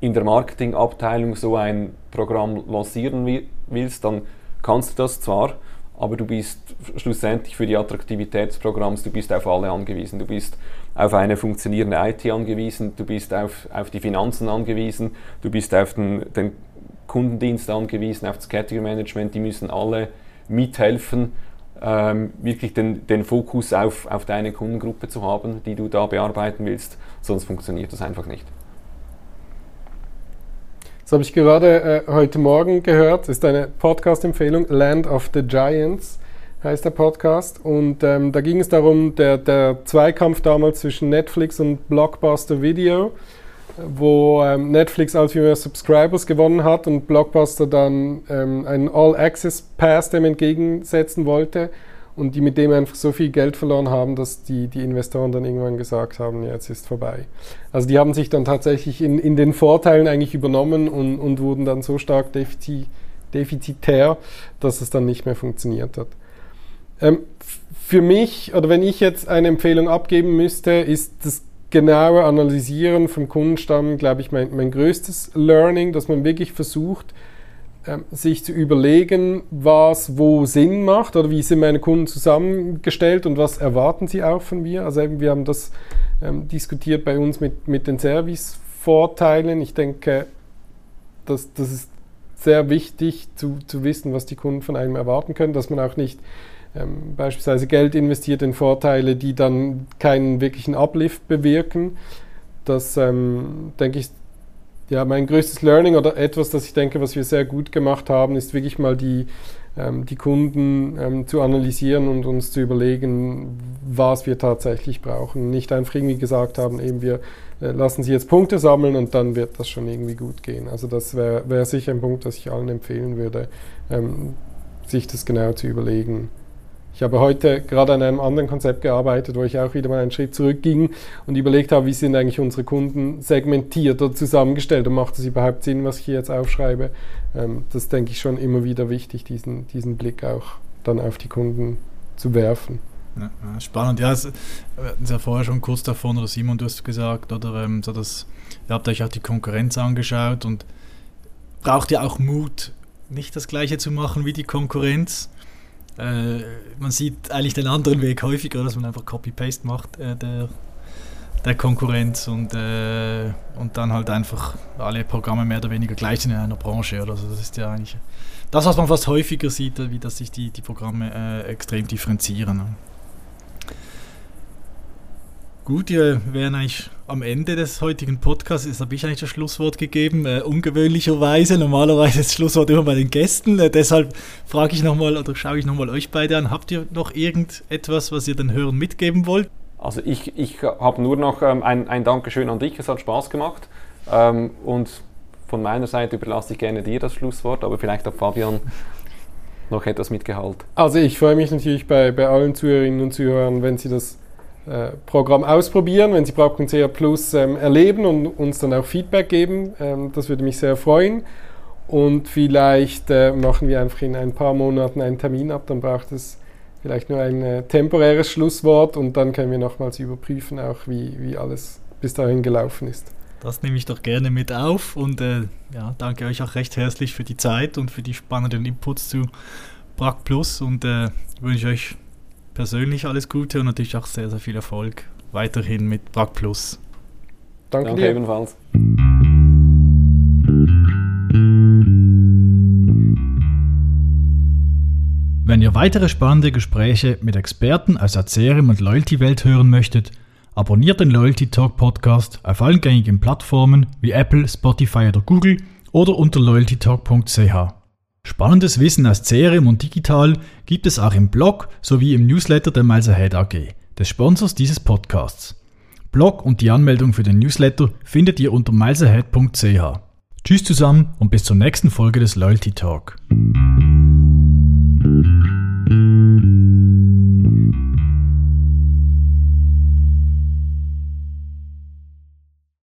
in der Marketingabteilung so ein Programm lancieren willst, dann kannst du das zwar, aber du bist schlussendlich für die Attraktivität des Programms, du bist auf alle angewiesen. Du bist auf eine funktionierende IT angewiesen, du bist auf, auf die Finanzen angewiesen, du bist auf den, den Kundendienst angewiesen, auf das Category Management, die müssen alle mithelfen ähm, wirklich den, den Fokus auf, auf deine Kundengruppe zu haben, die du da bearbeiten willst, sonst funktioniert das einfach nicht. Das habe ich gerade äh, heute Morgen gehört. Das ist eine Podcast-Empfehlung. Land of the Giants heißt der Podcast. Und ähm, da ging es darum, der, der Zweikampf damals zwischen Netflix und Blockbuster Video. Wo ähm, Netflix als mehr Subscribers gewonnen hat und Blockbuster dann ähm, einen All-Access-Pass dem entgegensetzen wollte und die mit dem einfach so viel Geld verloren haben, dass die, die Investoren dann irgendwann gesagt haben, jetzt ist vorbei. Also die haben sich dann tatsächlich in, in den Vorteilen eigentlich übernommen und, und wurden dann so stark defizit, defizitär, dass es dann nicht mehr funktioniert hat. Ähm, für mich, oder wenn ich jetzt eine Empfehlung abgeben müsste, ist das genaue Analysieren vom Kundenstamm, glaube ich, mein, mein größtes Learning, dass man wirklich versucht, ähm, sich zu überlegen, was wo Sinn macht oder wie sind meine Kunden zusammengestellt und was erwarten sie auch von mir. Also eben, wir haben das ähm, diskutiert bei uns mit, mit den Service-Vorteilen. Ich denke, dass das ist sehr wichtig zu, zu wissen, was die Kunden von einem erwarten können, dass man auch nicht ähm, beispielsweise Geld investiert in Vorteile, die dann keinen wirklichen Uplift bewirken. Das, ähm, denke ich, ja, mein größtes Learning oder etwas, das ich denke, was wir sehr gut gemacht haben, ist wirklich mal die, ähm, die Kunden ähm, zu analysieren und uns zu überlegen, was wir tatsächlich brauchen. Nicht einfach irgendwie gesagt haben, eben wir äh, lassen sie jetzt Punkte sammeln und dann wird das schon irgendwie gut gehen. Also das wäre wär sicher ein Punkt, das ich allen empfehlen würde, ähm, sich das genau zu überlegen. Ich habe heute gerade an einem anderen Konzept gearbeitet, wo ich auch wieder mal einen Schritt zurückging und überlegt habe, wie sind eigentlich unsere Kunden segmentiert oder zusammengestellt und macht es überhaupt Sinn, was ich hier jetzt aufschreibe. Ähm, das denke ich schon immer wieder wichtig, diesen, diesen Blick auch dann auf die Kunden zu werfen. Ja, spannend, ja, wir hatten es ja vorher schon kurz davon, oder Simon, du hast gesagt, oder ähm, so dass, ihr habt euch auch die Konkurrenz angeschaut und braucht ja auch Mut, nicht das Gleiche zu machen wie die Konkurrenz. Äh, man sieht eigentlich den anderen Weg häufiger, dass man einfach Copy-Paste macht äh, der, der Konkurrenz und, äh, und dann halt einfach alle Programme mehr oder weniger gleich sind in einer Branche. Oder so. Das ist ja eigentlich das, was man fast häufiger sieht, wie dass sich die, die Programme äh, extrem differenzieren. Gut, wir wären eigentlich am Ende des heutigen Podcasts. Jetzt habe ich eigentlich das Schlusswort gegeben, äh, ungewöhnlicherweise. Normalerweise ist das Schlusswort immer bei den Gästen. Äh, deshalb frage ich nochmal oder schaue ich nochmal euch beide an. Habt ihr noch irgendetwas, was ihr den Hörern mitgeben wollt? Also ich, ich habe nur noch ähm, ein, ein Dankeschön an dich. Es hat Spaß gemacht. Ähm, und von meiner Seite überlasse ich gerne dir das Schlusswort, aber vielleicht auch Fabian noch etwas mit Gehalt. Also ich freue mich natürlich bei, bei allen Zuhörerinnen und Zuhörern, wenn Sie das Programm ausprobieren, wenn Sie Brauch.ch Plus ähm, erleben und uns dann auch Feedback geben. Ähm, das würde mich sehr freuen. Und vielleicht äh, machen wir einfach in ein paar Monaten einen Termin ab, dann braucht es vielleicht nur ein äh, temporäres Schlusswort und dann können wir nochmals überprüfen, auch wie, wie alles bis dahin gelaufen ist. Das nehme ich doch gerne mit auf und äh, ja, danke euch auch recht herzlich für die Zeit und für die spannenden Inputs zu Brack Plus und äh, wünsche euch persönlich alles Gute und natürlich auch sehr, sehr viel Erfolg weiterhin mit Brack Plus. Danke, Danke dir. ebenfalls. Wenn ihr weitere spannende Gespräche mit Experten aus der CRM und Loyalty-Welt hören möchtet, abonniert den Loyalty Talk Podcast auf allen gängigen Plattformen wie Apple, Spotify oder Google oder unter loyaltytalk.ch. Spannendes Wissen aus CRM und digital gibt es auch im Blog sowie im Newsletter der Miles Ahead AG, des Sponsors dieses Podcasts. Blog und die Anmeldung für den Newsletter findet ihr unter milesahead.ch. Tschüss zusammen und bis zur nächsten Folge des Loyalty Talk.